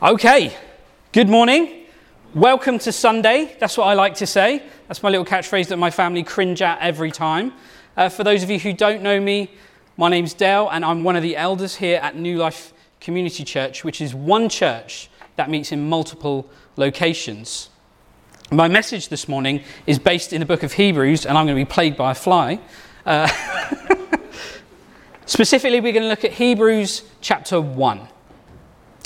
Okay, good morning. Welcome to Sunday. That's what I like to say. That's my little catchphrase that my family cringe at every time. Uh, for those of you who don't know me, my name's Dale, and I'm one of the elders here at New Life Community Church, which is one church that meets in multiple locations. My message this morning is based in the book of Hebrews, and I'm going to be plagued by a fly. Uh, specifically, we're going to look at Hebrews chapter 1.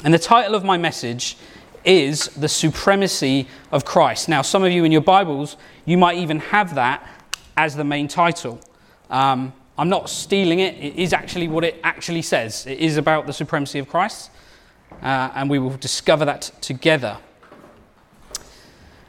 And the title of my message is The Supremacy of Christ. Now, some of you in your Bibles, you might even have that as the main title. Um, I'm not stealing it, it is actually what it actually says. It is about the supremacy of Christ, uh, and we will discover that together.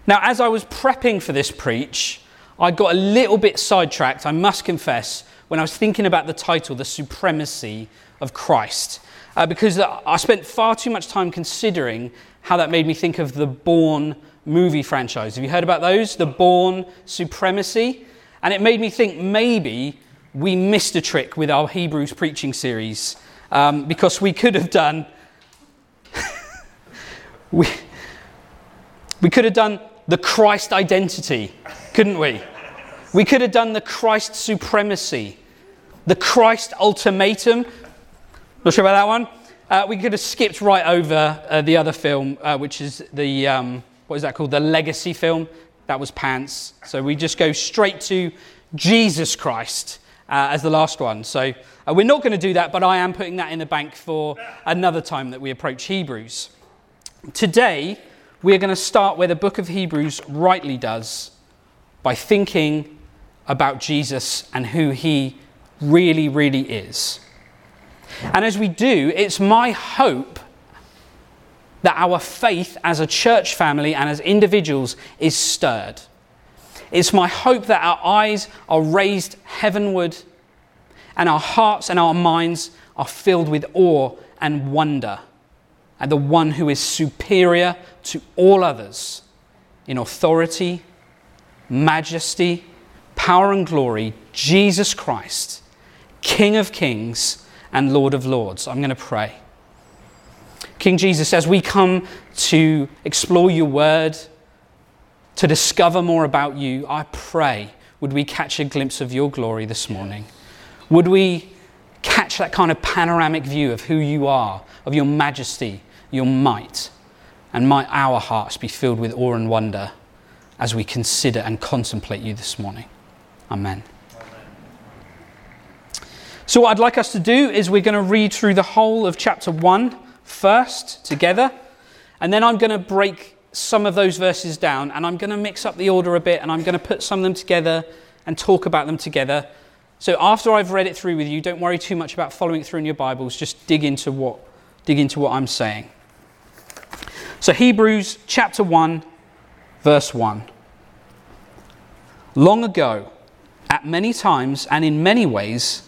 Now, as I was prepping for this preach, I got a little bit sidetracked, I must confess, when I was thinking about the title, The Supremacy of Christ uh, because I spent far too much time considering how that made me think of the Bourne movie franchise. Have you heard about those? The Bourne Supremacy? And it made me think maybe we missed a trick with our Hebrews preaching series um, because we could have done. we, we could have done the Christ identity, couldn't we? We could have done the Christ supremacy, the Christ ultimatum, not sure about that one. Uh, we could have skipped right over uh, the other film, uh, which is the, um, what is that called? The legacy film. That was Pants. So we just go straight to Jesus Christ uh, as the last one. So uh, we're not going to do that, but I am putting that in the bank for another time that we approach Hebrews. Today, we're going to start where the book of Hebrews rightly does by thinking about Jesus and who he really, really is. And as we do, it's my hope that our faith as a church family and as individuals is stirred. It's my hope that our eyes are raised heavenward and our hearts and our minds are filled with awe and wonder at the one who is superior to all others in authority, majesty, power, and glory, Jesus Christ, King of kings and Lord of Lords. I'm going to pray. King Jesus, as we come to explore your word, to discover more about you, I pray, would we catch a glimpse of your glory this morning? Would we catch that kind of panoramic view of who you are, of your majesty, your might? And might our hearts be filled with awe and wonder as we consider and contemplate you this morning? Amen. So, what I'd like us to do is we're going to read through the whole of chapter 1 first together, and then I'm going to break some of those verses down and I'm going to mix up the order a bit and I'm going to put some of them together and talk about them together. So, after I've read it through with you, don't worry too much about following it through in your Bibles, just dig into what, dig into what I'm saying. So, Hebrews chapter 1, verse 1. Long ago, at many times and in many ways,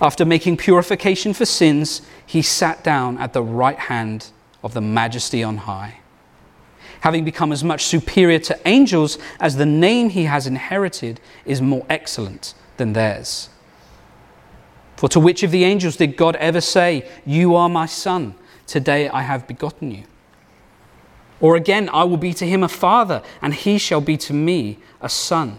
After making purification for sins, he sat down at the right hand of the majesty on high. Having become as much superior to angels as the name he has inherited is more excellent than theirs. For to which of the angels did God ever say, You are my son, today I have begotten you? Or again, I will be to him a father, and he shall be to me a son.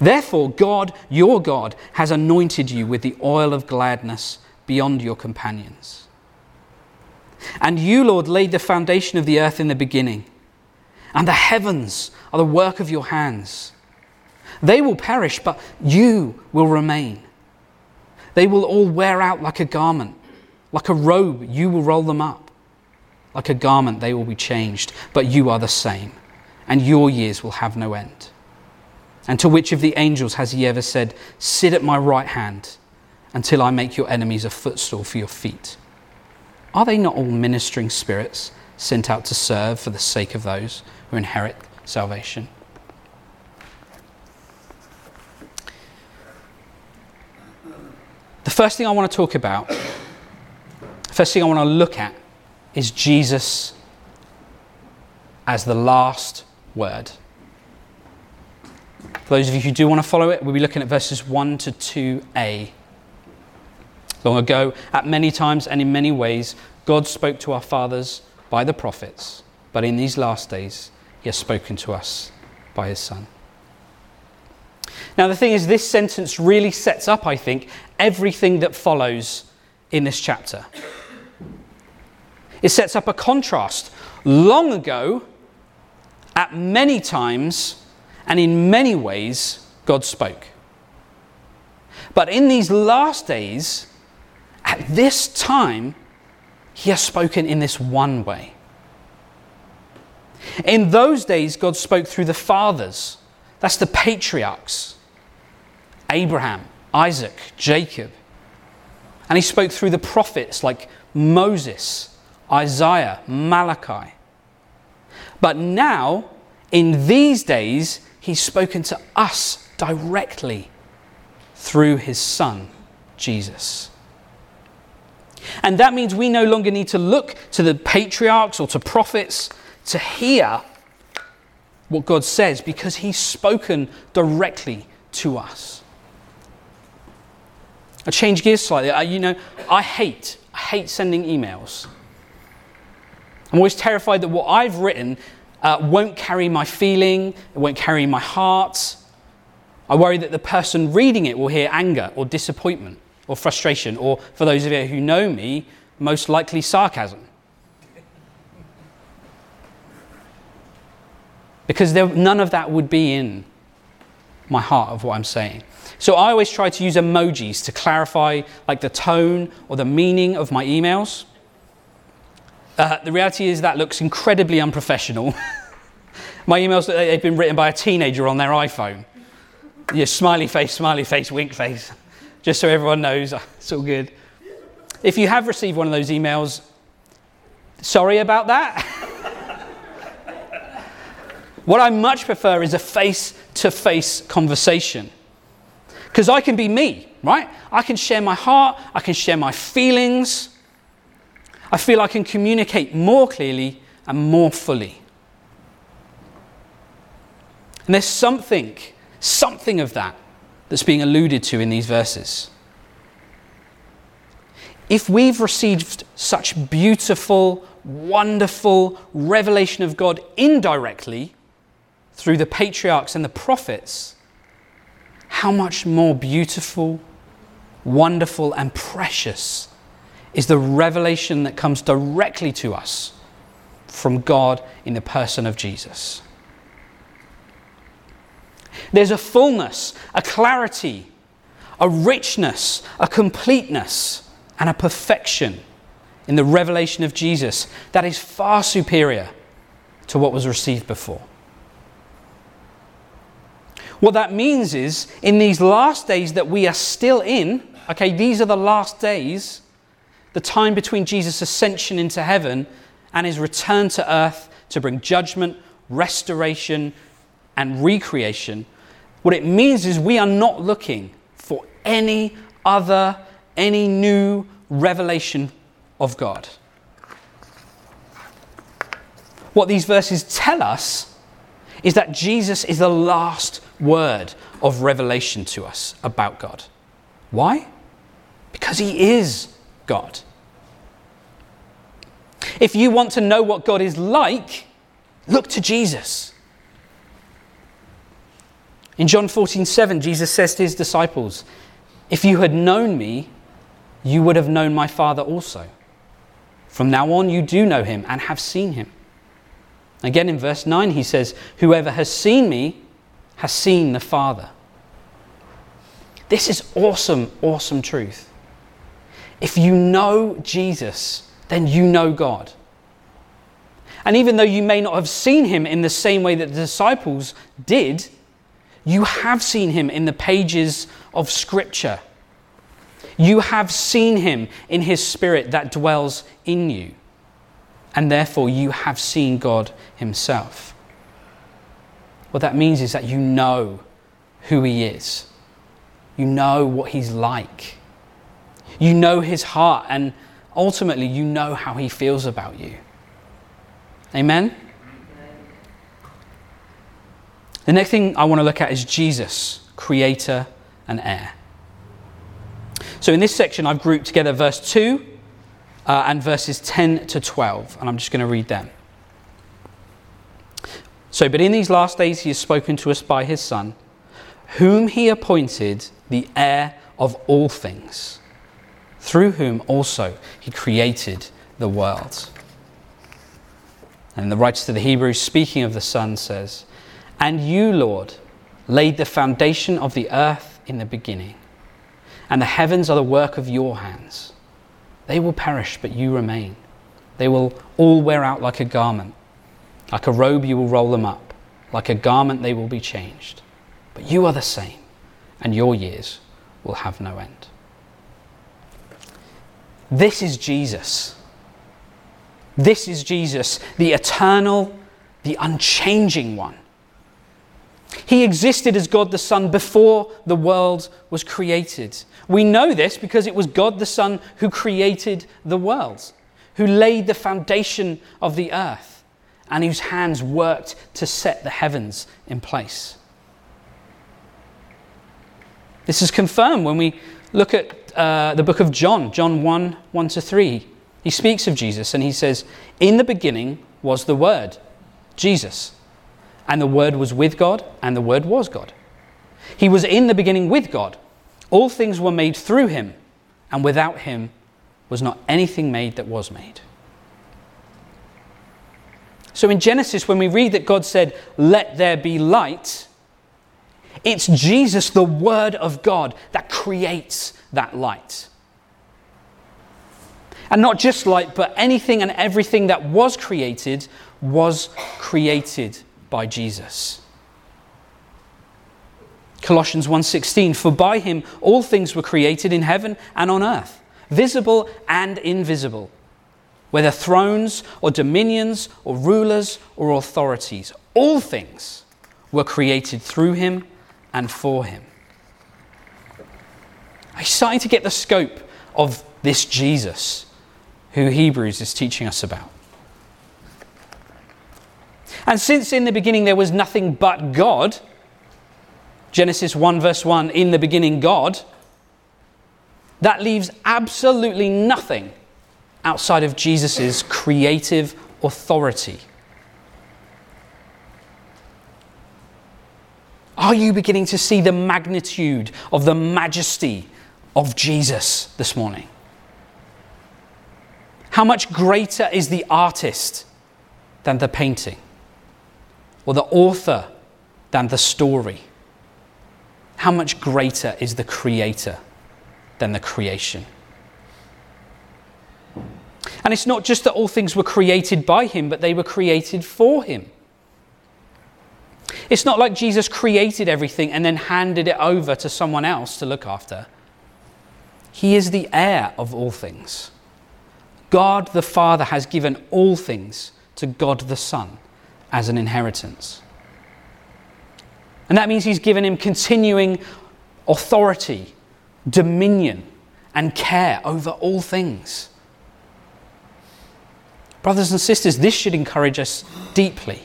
Therefore, God, your God, has anointed you with the oil of gladness beyond your companions. And you, Lord, laid the foundation of the earth in the beginning, and the heavens are the work of your hands. They will perish, but you will remain. They will all wear out like a garment. Like a robe, you will roll them up. Like a garment, they will be changed, but you are the same, and your years will have no end. And to which of the angels has he ever said, Sit at my right hand until I make your enemies a footstool for your feet? Are they not all ministering spirits sent out to serve for the sake of those who inherit salvation? The first thing I want to talk about, first thing I want to look at, is Jesus as the last word. For those of you who do want to follow it, we'll be looking at verses 1 to 2a. Long ago, at many times and in many ways, God spoke to our fathers by the prophets, but in these last days, He has spoken to us by His Son. Now, the thing is, this sentence really sets up, I think, everything that follows in this chapter. It sets up a contrast. Long ago, at many times and in many ways, God spoke. But in these last days, at this time, He has spoken in this one way. In those days, God spoke through the fathers, that's the patriarchs Abraham, Isaac, Jacob. And He spoke through the prophets like Moses, Isaiah, Malachi. But now, in these days, He's spoken to us directly through His Son, Jesus. And that means we no longer need to look to the patriarchs or to prophets to hear what God says because He's spoken directly to us. I change gears slightly. I, you know, I hate, I hate sending emails. I'm always terrified that what I've written uh, won't carry my feeling, it won't carry my heart. I worry that the person reading it will hear anger or disappointment or frustration, or for those of you who know me, most likely sarcasm. Because there, none of that would be in my heart of what I'm saying. So I always try to use emojis to clarify like the tone or the meaning of my emails. Uh, the reality is that looks incredibly unprofessional. my emails they've been written by a teenager on their iPhone. Yeah, smiley face, smiley face, wink face just so everyone knows. It's all good. If you have received one of those emails, sorry about that. what I much prefer is a face to face conversation. Because I can be me, right? I can share my heart, I can share my feelings. I feel I can communicate more clearly and more fully. And there's something, something of that that's being alluded to in these verses. If we've received such beautiful, wonderful revelation of God indirectly through the patriarchs and the prophets, how much more beautiful, wonderful, and precious is the revelation that comes directly to us from God in the person of Jesus. There's a fullness, a clarity, a richness, a completeness, and a perfection in the revelation of Jesus that is far superior to what was received before. What that means is, in these last days that we are still in, okay, these are the last days, the time between Jesus' ascension into heaven and his return to earth to bring judgment, restoration, and recreation, what it means is we are not looking for any other, any new revelation of God. What these verses tell us is that Jesus is the last word of revelation to us about God. Why? Because he is God. If you want to know what God is like, look to Jesus. In John 14, 7, Jesus says to his disciples, If you had known me, you would have known my Father also. From now on, you do know him and have seen him. Again, in verse 9, he says, Whoever has seen me has seen the Father. This is awesome, awesome truth. If you know Jesus, then you know God. And even though you may not have seen him in the same way that the disciples did, you have seen him in the pages of Scripture. You have seen him in his spirit that dwells in you. And therefore, you have seen God himself. What that means is that you know who he is, you know what he's like, you know his heart, and ultimately, you know how he feels about you. Amen? The next thing I want to look at is Jesus, creator and heir. So in this section, I've grouped together verse 2 uh, and verses 10 to 12, and I'm just going to read them. So, but in these last days, he has spoken to us by his Son, whom he appointed the heir of all things, through whom also he created the world. And the writer to the Hebrews, speaking of the Son, says, And you, Lord, laid the foundation of the earth in the beginning and the heavens are the work of your hands. They will perish, but you remain. They will all wear out like a garment. Like a robe, you will roll them up. Like a garment, they will be changed. But you are the same, and your years will have no end. This is Jesus. This is Jesus, the eternal, the unchanging one. He existed as God the Son before the world was created. We know this because it was God the Son who created the world, who laid the foundation of the earth, and whose hands worked to set the heavens in place. This is confirmed when we look at uh, the book of John, John 1 1 to 3. He speaks of Jesus and he says, In the beginning was the Word, Jesus and the Word was with God, and the Word was God. He was in the beginning with God. All things were made through him, and without him was not anything made that was made. So in Genesis, when we read that God said, Let there be light, it's Jesus, the Word of God, that creates that light. And not just light, but anything and everything that was created was created by Jesus. Colossians 1:16 For by him all things were created in heaven and on earth, visible and invisible, whether thrones or dominions or rulers or authorities, all things were created through him and for him. You starting to get the scope of this Jesus who Hebrews is teaching us about? And since in the beginning there was nothing but God, Genesis 1, verse 1, in the beginning, God, that leaves absolutely nothing outside of Jesus' creative authority. Are you beginning to see the magnitude of the majesty of Jesus this morning? How much greater is the artist than the painting? or the author than the story? How much greater is the creator than the creation? And it's not just that all things were created by him, but they were created for him. It's not like Jesus created everything and then handed it over to someone else to look after. He is the heir of all things. God the Father has given all things to God the Son as an inheritance. And that means he's given him continuing authority, dominion, and care over all things. Brothers and sisters, this should encourage us deeply.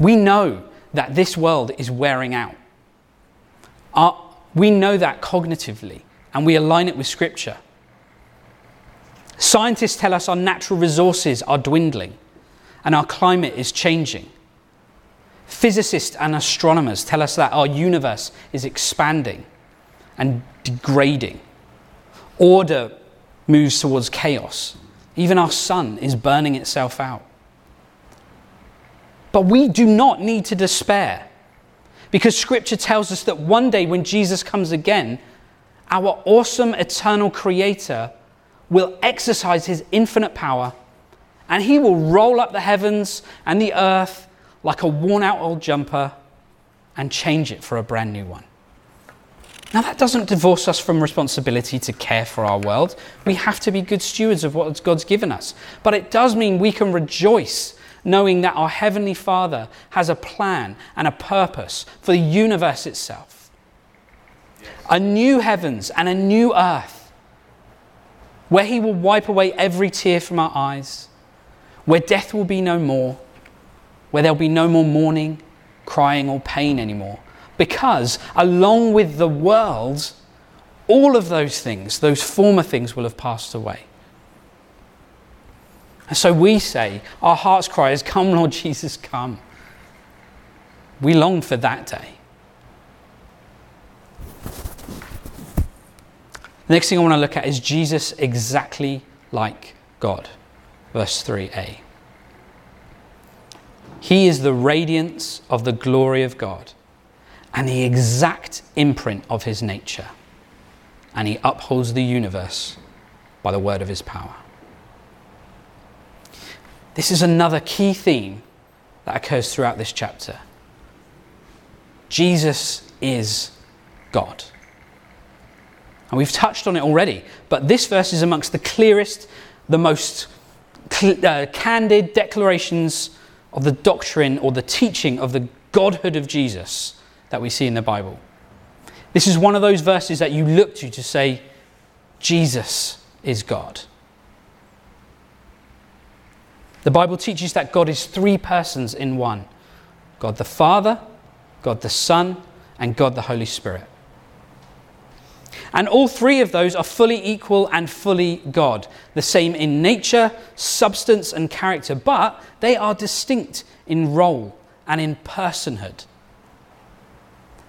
We know that this world is wearing out. Our, we know that cognitively, and we align it with Scripture. Scientists tell us our natural resources are dwindling and our climate is changing. Physicists and astronomers tell us that our universe is expanding and degrading. Order moves towards chaos. Even our sun is burning itself out. But we do not need to despair because scripture tells us that one day when Jesus comes again, our awesome eternal creator will exercise his infinite power and he will roll up the heavens and the earth like a worn out old jumper and change it for a brand new one. Now, that doesn't divorce us from responsibility to care for our world. We have to be good stewards of what God's given us. But it does mean we can rejoice knowing that our Heavenly Father has a plan and a purpose for the universe itself. A new heavens and a new earth where He will wipe away every tear from our eyes, where death will be no more, where there'll be no more mourning, crying, or pain anymore because along with the world, all of those things, those former things, will have passed away. So we say, our heart's cry is, Come, Lord Jesus, come. We long for that day. The next thing I want to look at is Jesus exactly like God. Verse 3a. He is the radiance of the glory of God and the exact imprint of his nature. And he upholds the universe by the word of his power. This is another key theme that occurs throughout this chapter. Jesus is God. And we've touched on it already, but this verse is amongst the clearest, the most cl- uh, candid declarations of the doctrine or the teaching of the godhood of Jesus that we see in the Bible. This is one of those verses that you look to to say, Jesus is God. The Bible teaches that God is three persons in one God the Father, God the Son, and God the Holy Spirit. And all three of those are fully equal and fully God, the same in nature, substance, and character, but they are distinct in role and in personhood.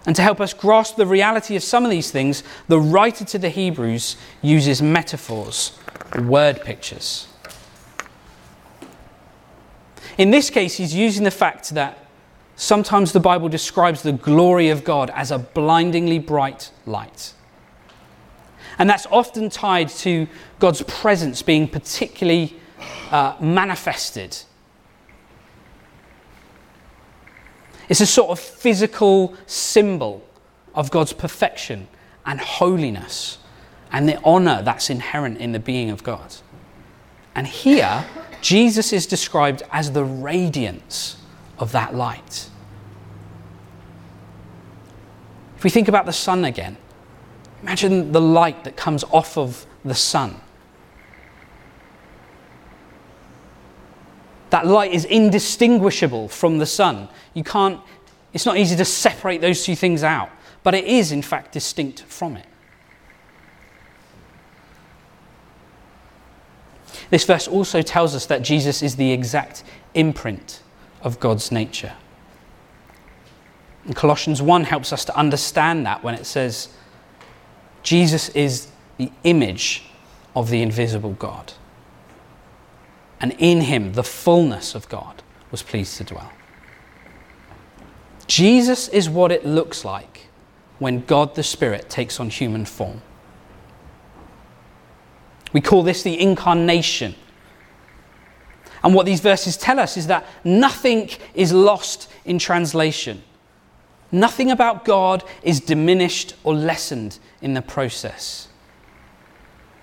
And to help us grasp the reality of some of these things, the writer to the Hebrews uses metaphors, word pictures. In this case, he's using the fact that sometimes the Bible describes the glory of God as a blindingly bright light. And that's often tied to God's presence being particularly uh, manifested It's a sort of physical symbol of God's perfection and holiness and the honor that's inherent in the being of God. And here, Jesus is described as the radiance of that light. If we think about the sun again, imagine the light that comes off of the sun. That light is indistinguishable from the sun. You can't, it's not easy to separate those two things out, but it is, in fact, distinct from it. This verse also tells us that Jesus is the exact imprint of God's nature. And Colossians 1 helps us to understand that when it says, Jesus is the image of the invisible God and in him the fullness of God was pleased to dwell. Jesus is what it looks like when God the Spirit takes on human form. We call this the incarnation. And what these verses tell us is that nothing is lost in translation. Nothing about God is diminished or lessened in the process.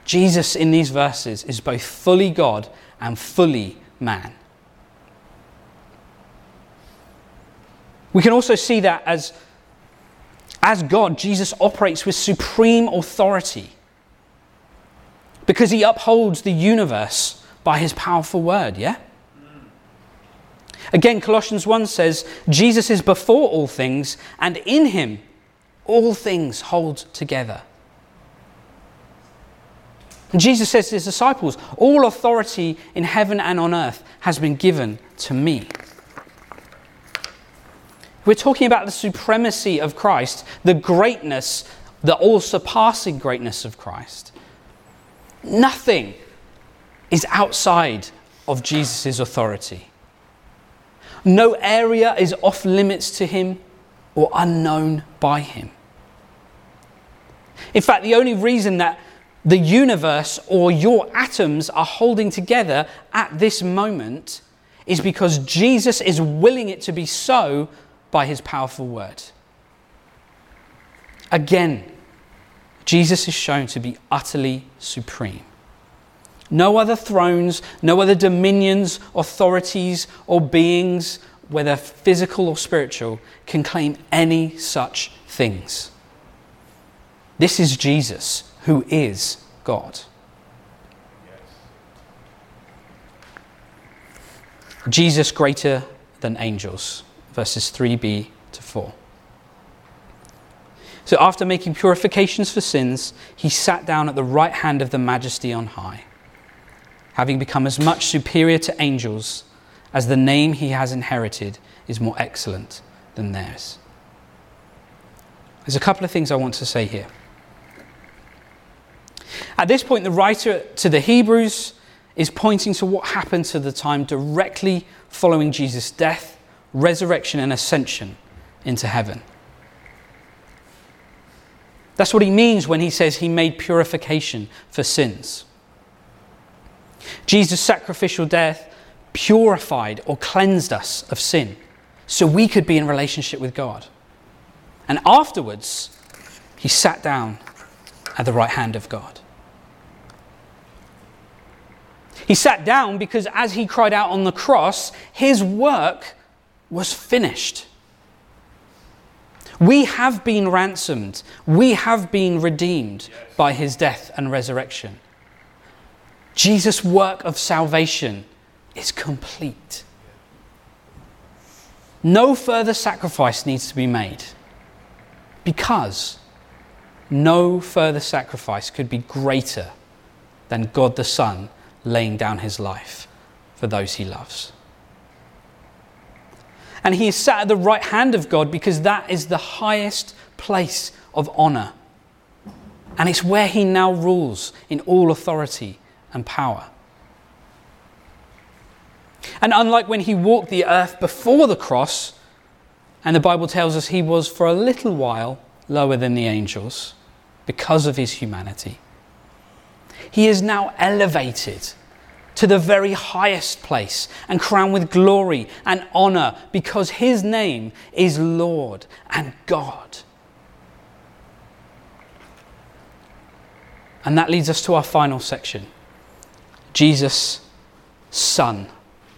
Jesus in these verses is both fully God and fully man. We can also see that as, as God, Jesus operates with supreme authority because he upholds the universe by his powerful word, yeah? Again, Colossians 1 says, Jesus is before all things, and in him all things hold together. And Jesus says to his disciples, All authority in heaven and on earth has been given to me. We're talking about the supremacy of Christ, the greatness, the all surpassing greatness of Christ. Nothing is outside of Jesus' authority. No area is off limits to him or unknown by him. In fact, the only reason that the universe or your atoms are holding together at this moment is because Jesus is willing it to be so by his powerful word. Again, Jesus is shown to be utterly supreme. No other thrones, no other dominions, authorities, or beings, whether physical or spiritual, can claim any such things. This is Jesus, who is God. Jesus greater than angels, verses 3b to 4. So, after making purifications for sins, he sat down at the right hand of the majesty on high, having become as much superior to angels as the name he has inherited is more excellent than theirs. There's a couple of things I want to say here. At this point, the writer to the Hebrews is pointing to what happened to the time directly following Jesus' death, resurrection, and ascension into heaven. That's what he means when he says he made purification for sins. Jesus' sacrificial death purified or cleansed us of sin so we could be in relationship with God. And afterwards, he sat down at the right hand of God. He sat down because as he cried out on the cross, his work was finished. We have been ransomed. We have been redeemed by his death and resurrection. Jesus' work of salvation is complete. No further sacrifice needs to be made because no further sacrifice could be greater than God the Son laying down his life for those he loves. And he is sat at the right hand of God because that is the highest place of honor. And it's where he now rules in all authority and power. And unlike when he walked the earth before the cross, and the Bible tells us he was for a little while lower than the angels because of his humanity, he is now elevated to the very highest place and crowned with glory and honor because his name is Lord and God. And that leads us to our final section Jesus, Son,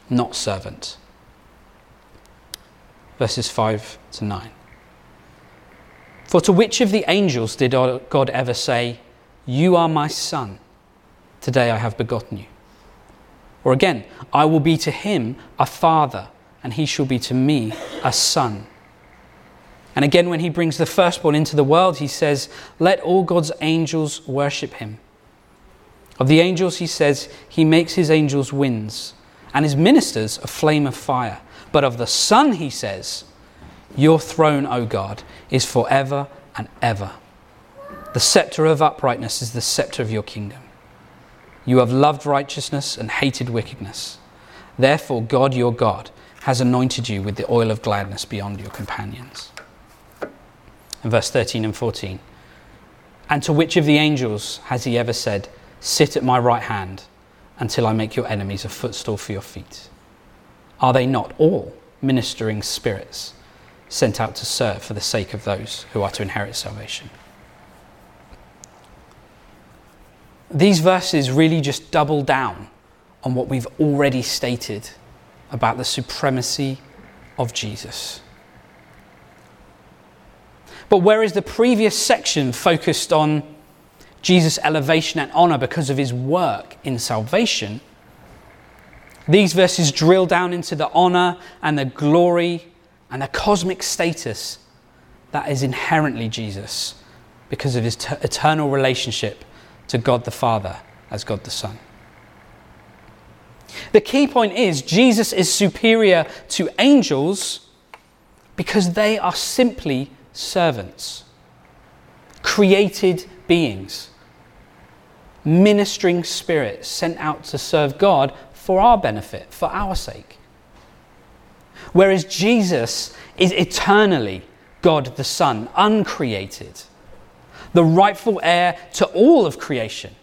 not servant. Verses 5 to 9. For to which of the angels did God ever say, You are my Son, today I have begotten you? Or again, I will be to him a father, and he shall be to me a son. And again, when he brings the firstborn into the world, he says, Let all God's angels worship him. Of the angels, he says, He makes his angels winds, and his ministers a flame of fire. But of the Son, he says, Your throne, O God, is forever and ever. The scepter of uprightness is the scepter of your kingdom. You have loved righteousness and hated wickedness. Therefore, God your God has anointed you with the oil of gladness beyond your companions. And verse 13 and 14. And to which of the angels has he ever said, Sit at my right hand until I make your enemies a footstool for your feet? Are they not all ministering spirits sent out to serve for the sake of those who are to inherit salvation? These verses really just double down on what we've already stated about the supremacy of Jesus. But whereas the previous section focused on Jesus' elevation and honor because of his work in salvation, these verses drill down into the honor and the glory and the cosmic status that is inherently Jesus because of his t- eternal relationship to God the Father as God the Son. The key point is Jesus is superior to angels because they are simply servants, created beings. ministering spirits sent out to serve God for our benefit, for our sake. Whereas Jesus is eternally God the Son, uncreated, the rightful heir to all of creation.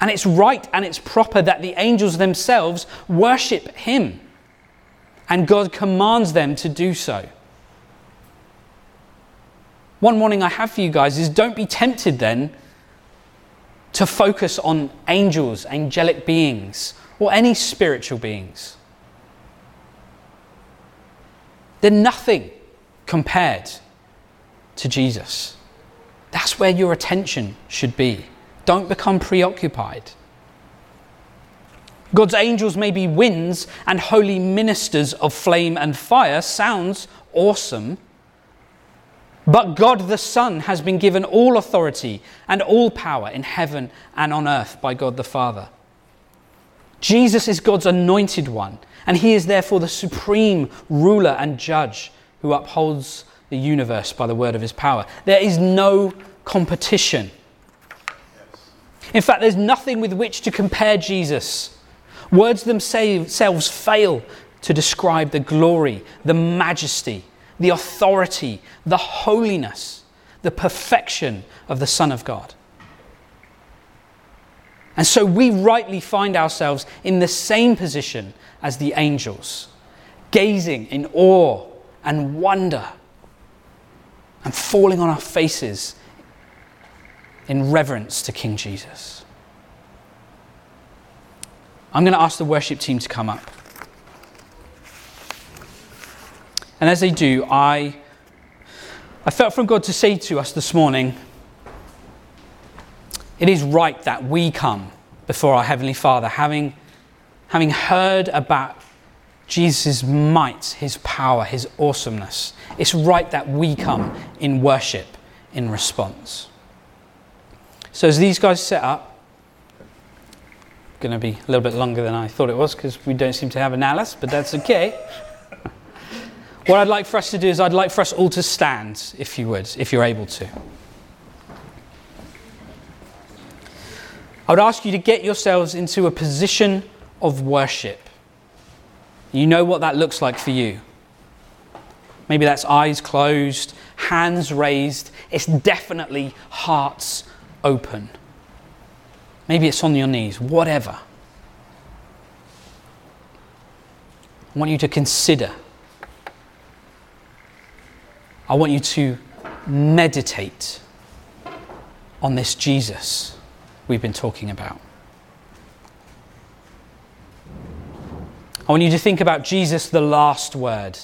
And it's right and it's proper that the angels themselves worship him. And God commands them to do so. One warning I have for you guys is don't be tempted then to focus on angels, angelic beings, or any spiritual beings. They're nothing compared to Jesus. That's where your attention should be. Don't become preoccupied. God's angels may be winds and holy ministers of flame and fire. Sounds awesome. But God the Son has been given all authority and all power in heaven and on earth by God the Father. Jesus is God's anointed one, and he is therefore the supreme ruler and judge who upholds the universe by the word of his power. There is no competition. In fact, there's nothing with which to compare Jesus. Words themselves fail to describe the glory, the majesty, the authority, the holiness, the perfection of the Son of God. And so we rightly find ourselves in the same position as the angels, gazing in awe and wonder and falling on our faces in reverence to King Jesus. I'm going to ask the worship team to come up. And as they do, I, I felt from God to say to us this morning it is right that we come before our Heavenly Father, having, having heard about Jesus' might, his power, his awesomeness. It's right that we come in worship in response. So as these guys set up, going to be a little bit longer than I thought it was because we don't seem to have an Alice, but that's okay. what I'd like for us to do is I'd like for us all to stand, if you would, if you're able to. I would ask you to get yourselves into a position of worship. You know what that looks like for you. Maybe that's eyes closed, hands raised. It's definitely hearts open. Maybe it's on your knees, whatever. I want you to consider. I want you to meditate on this Jesus we've been talking about. I want you to think about Jesus, the last word.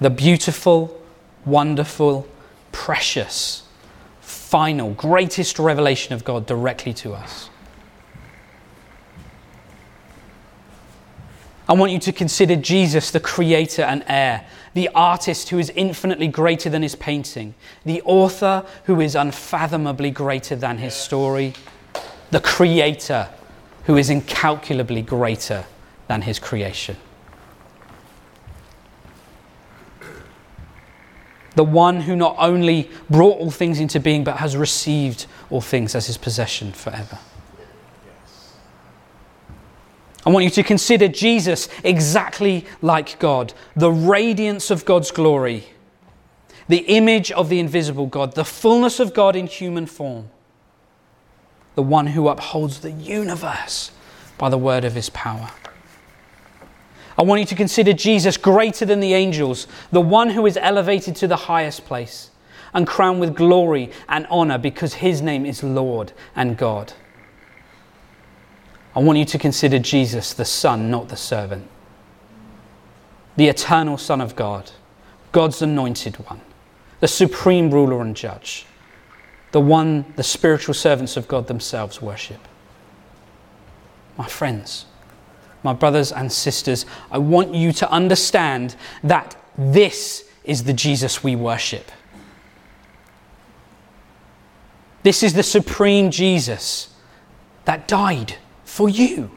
The beautiful, wonderful, precious, final, greatest revelation of God directly to us. I want you to consider Jesus, the creator and heir, the artist who is infinitely greater than his painting, the author who is unfathomably greater than his story, the creator who is incalculably greater than his creation. The one who not only brought all things into being, but has received all things as his possession forever. I want you to consider Jesus exactly like God, the radiance of God's glory, the image of the invisible God, the fullness of God in human form the one who upholds the universe by the word of his power. I want you to consider Jesus greater than the angels, the one who is elevated to the highest place and crowned with glory and honor because his name is Lord and God. I want you to consider Jesus the Son, not the servant, the eternal Son of God, God's anointed one, the supreme ruler and judge the one the spiritual servants of God themselves worship. My friends, my brothers and sisters, I want you to understand that this is the Jesus we worship. This is the supreme Jesus that died for you.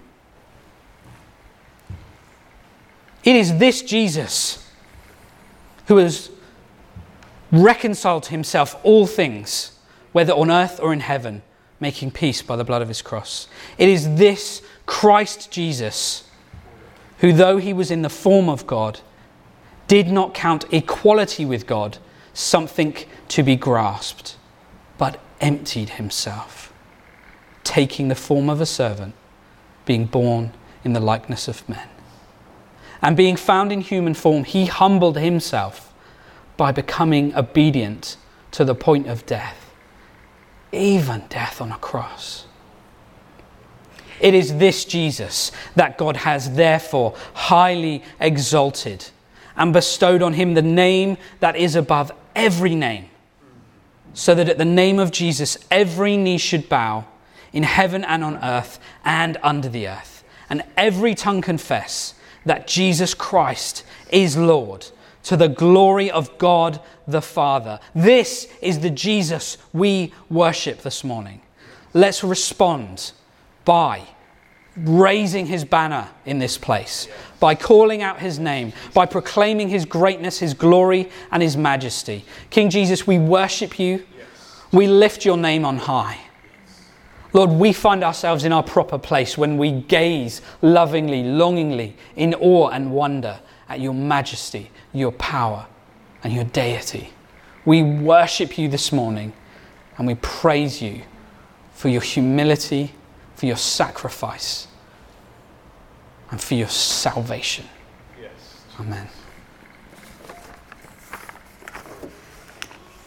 It is this Jesus who has reconciled to himself all things whether on earth or in heaven, making peace by the blood of his cross. It is this Christ Jesus, who, though he was in the form of God, did not count equality with God something to be grasped, but emptied himself, taking the form of a servant, being born in the likeness of men. And being found in human form, he humbled himself by becoming obedient to the point of death, even death on a cross. It is this Jesus that God has therefore highly exalted and bestowed on him the name that is above every name, so that at the name of Jesus every knee should bow in heaven and on earth and under the earth, and every tongue confess that Jesus Christ is Lord to the glory of God the Father. This is the Jesus we worship this morning. Let's respond by raising his banner in this place, by calling out his name, by proclaiming his greatness, his glory, and his majesty. King Jesus, we worship you. We lift your name on high. Lord, we find ourselves in our proper place when we gaze lovingly, longingly, in awe and wonder at your majesty, your power, and your deity. We worship you this morning and we praise you for your humility, for your sacrifice, and for your salvation. Yes. Amen.